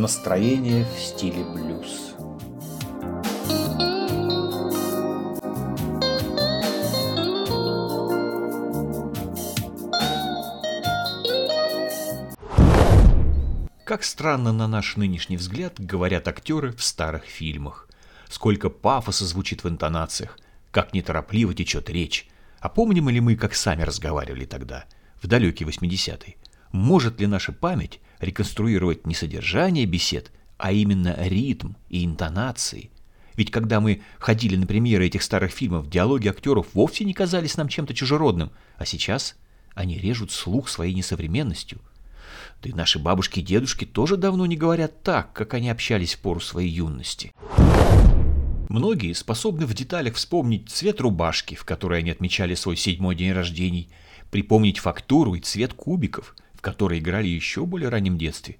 Настроение в стиле блюз. Как странно на наш нынешний взгляд говорят актеры в старых фильмах. Сколько пафоса звучит в интонациях, как неторопливо течет речь. А помним ли мы, как сами разговаривали тогда, в далекие 80-е? Может ли наша память реконструировать не содержание бесед, а именно ритм и интонации? Ведь когда мы ходили на премьеры этих старых фильмов, диалоги актеров вовсе не казались нам чем-то чужеродным, а сейчас они режут слух своей несовременностью. Да и наши бабушки и дедушки тоже давно не говорят так, как они общались в пору своей юности. Многие способны в деталях вспомнить цвет рубашки, в которой они отмечали свой седьмой день рождения, припомнить фактуру и цвет кубиков, в которые играли еще более раннем детстве.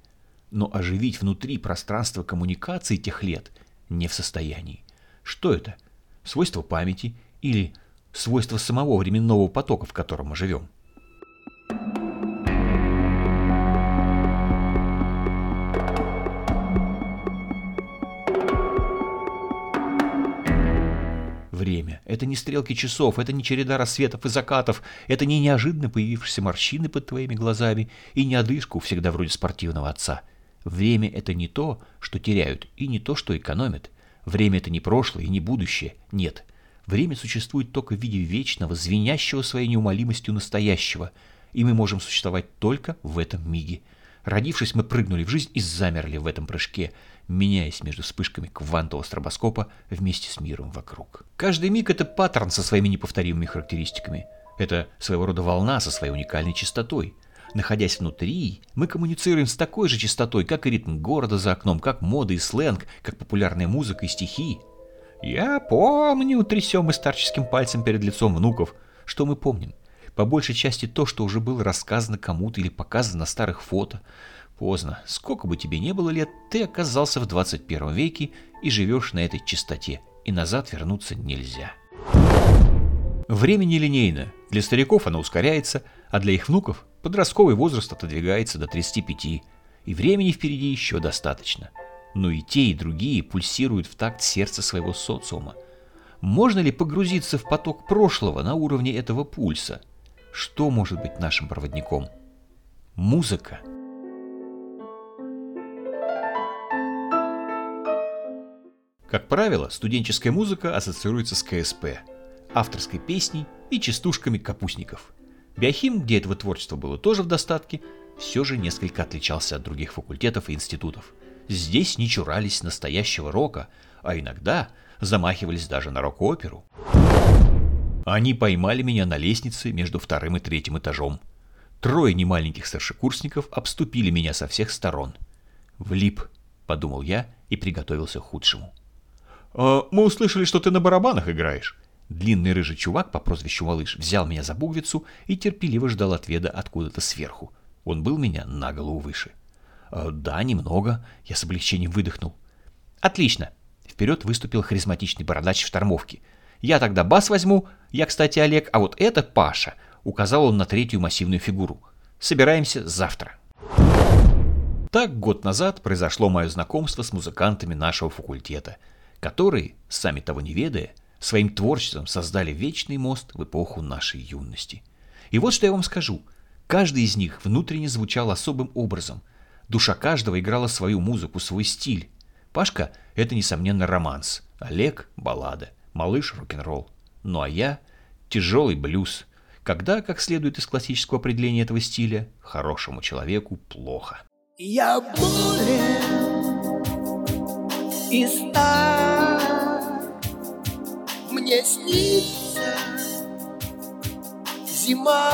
Но оживить внутри пространство коммуникации тех лет не в состоянии. Что это? Свойство памяти или свойство самого временного потока, в котором мы живем? Время. Это не стрелки часов, это не череда рассветов и закатов, это не неожиданно появившиеся морщины под твоими глазами и не одышку всегда вроде спортивного отца. Время — это не то, что теряют, и не то, что экономят. Время — это не прошлое и не будущее. Нет. Время существует только в виде вечного, звенящего своей неумолимостью настоящего, и мы можем существовать только в этом миге. Родившись, мы прыгнули в жизнь и замерли в этом прыжке, меняясь между вспышками квантового стробоскопа вместе с миром вокруг. Каждый миг — это паттерн со своими неповторимыми характеристиками. Это своего рода волна со своей уникальной частотой. Находясь внутри, мы коммуницируем с такой же частотой, как и ритм города за окном, как мода и сленг, как популярная музыка и стихи. «Я помню», — трясем мы старческим пальцем перед лицом внуков. Что мы помним? По большей части то, что уже было рассказано кому-то или показано на старых фото. Поздно. Сколько бы тебе не было лет, ты оказался в 21 веке и живешь на этой чистоте, и назад вернуться нельзя. Время нелинейно. Для стариков оно ускоряется, а для их внуков подростковый возраст отодвигается до 35, и времени впереди еще достаточно. Но и те, и другие пульсируют в такт сердца своего социума. Можно ли погрузиться в поток прошлого на уровне этого пульса? Что может быть нашим проводником? Музыка. Как правило, студенческая музыка ассоциируется с КСП, авторской песней и частушками капустников. Биохим, где этого творчества было тоже в достатке, все же несколько отличался от других факультетов и институтов. Здесь не чурались настоящего рока, а иногда замахивались даже на рок-оперу. Они поймали меня на лестнице между вторым и третьим этажом. Трое немаленьких старшекурсников обступили меня со всех сторон. «Влип», — подумал я и приготовился к худшему. «А мы услышали, что ты на барабанах играешь». Длинный рыжий чувак по прозвищу Малыш взял меня за бугвицу и терпеливо ждал ответа откуда-то сверху. Он был меня на голову выше. «А, «Да, немного», — я с облегчением выдохнул. «Отлично!» — вперед выступил харизматичный бородач в штормовке. «Я тогда бас возьму, я, кстати, Олег, а вот это Паша», — указал он на третью массивную фигуру. «Собираемся завтра». Так год назад произошло мое знакомство с музыкантами нашего факультета — которые, сами того не ведая, своим творчеством создали вечный мост в эпоху нашей юности. И вот что я вам скажу. Каждый из них внутренне звучал особым образом. Душа каждого играла свою музыку, свой стиль. Пашка — это, несомненно, романс. Олег — баллада. Малыш — рок-н-ролл. Ну а я — тяжелый блюз. Когда, как следует из классического определения этого стиля, хорошему человеку плохо. Я болен и стар Мне снится зима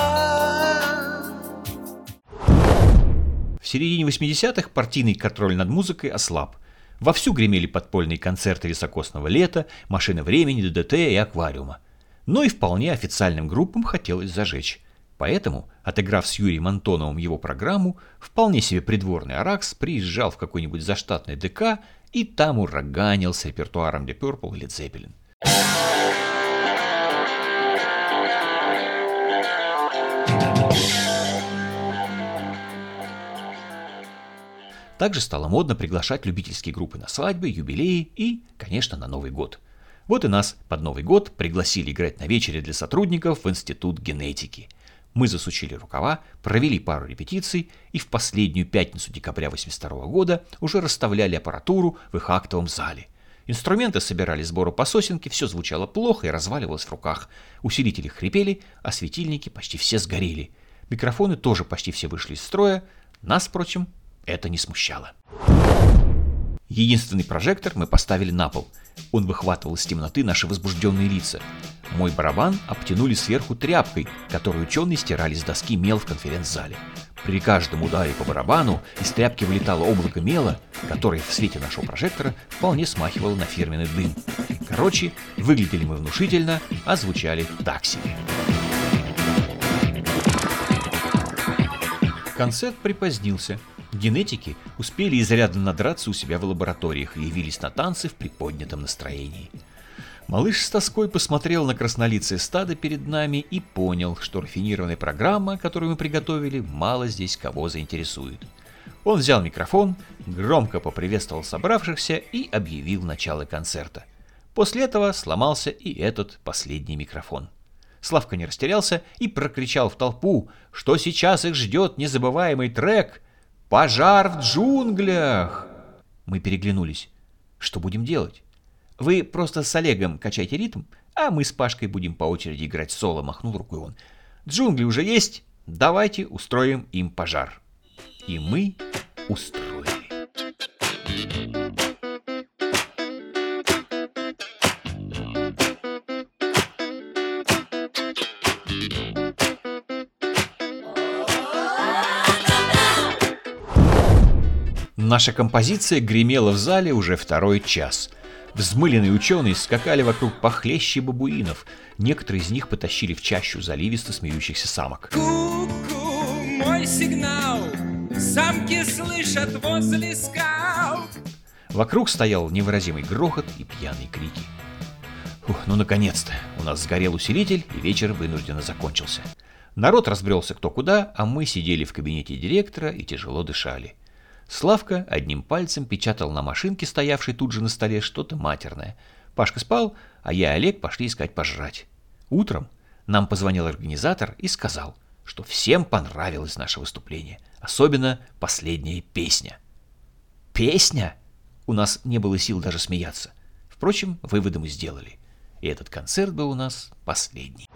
В середине 80-х партийный контроль над музыкой ослаб. Вовсю гремели подпольные концерты високосного лета, машины времени, ДДТ и аквариума. Но и вполне официальным группам хотелось зажечь. Поэтому, отыграв с Юрием Антоновым его программу, вполне себе придворный Аракс приезжал в какой-нибудь заштатный ДК и там ураганил с репертуаром Deep Purple или Zeppelin. Также стало модно приглашать любительские группы на свадьбы, юбилеи и, конечно, на Новый год. Вот и нас под Новый год пригласили играть на вечере для сотрудников в Институт генетики. Мы засучили рукава, провели пару репетиций и в последнюю пятницу декабря 82 года уже расставляли аппаратуру в их актовом зале. Инструменты собирали сбору по сосенке, все звучало плохо и разваливалось в руках. Усилители хрипели, а светильники почти все сгорели. Микрофоны тоже почти все вышли из строя. Нас, впрочем, это не смущало. Единственный прожектор мы поставили на пол. Он выхватывал из темноты наши возбужденные лица. Мой барабан обтянули сверху тряпкой, которую ученые стирали с доски мел в конференц-зале. При каждом ударе по барабану из тряпки вылетало облако мела, которое в свете нашего прожектора вполне смахивало на фирменный дым. Короче, выглядели мы внушительно, а звучали так себе. Концерт припозднился, Генетики успели изрядно надраться у себя в лабораториях и явились на танцы в приподнятом настроении. Малыш с тоской посмотрел на краснолицее стадо перед нами и понял, что рафинированная программа, которую мы приготовили, мало здесь кого заинтересует. Он взял микрофон, громко поприветствовал собравшихся и объявил начало концерта. После этого сломался и этот последний микрофон. Славка не растерялся и прокричал в толпу, что сейчас их ждет незабываемый трек «Пожар в джунглях!» Мы переглянулись. Что будем делать? Вы просто с Олегом качайте ритм, а мы с Пашкой будем по очереди играть соло, махнул рукой он. Джунгли уже есть, давайте устроим им пожар. И мы устроили. Наша композиция гремела в зале уже второй час. Взмыленные ученые скакали вокруг похлеще бабуинов. Некоторые из них потащили в чащу заливисто смеющихся самок. Ку-ку, мой сигнал, самки слышат возле скал. Вокруг стоял невыразимый грохот и пьяные крики. Фух, ну наконец-то, у нас сгорел усилитель, и вечер вынужденно закончился. Народ разбрелся кто куда, а мы сидели в кабинете директора и тяжело дышали. Славка одним пальцем печатал на машинке, стоявшей тут же на столе, что-то матерное. Пашка спал, а я и Олег пошли искать пожрать. Утром нам позвонил организатор и сказал, что всем понравилось наше выступление, особенно последняя песня. Песня? У нас не было сил даже смеяться. Впрочем, выводы мы сделали. И этот концерт был у нас последний.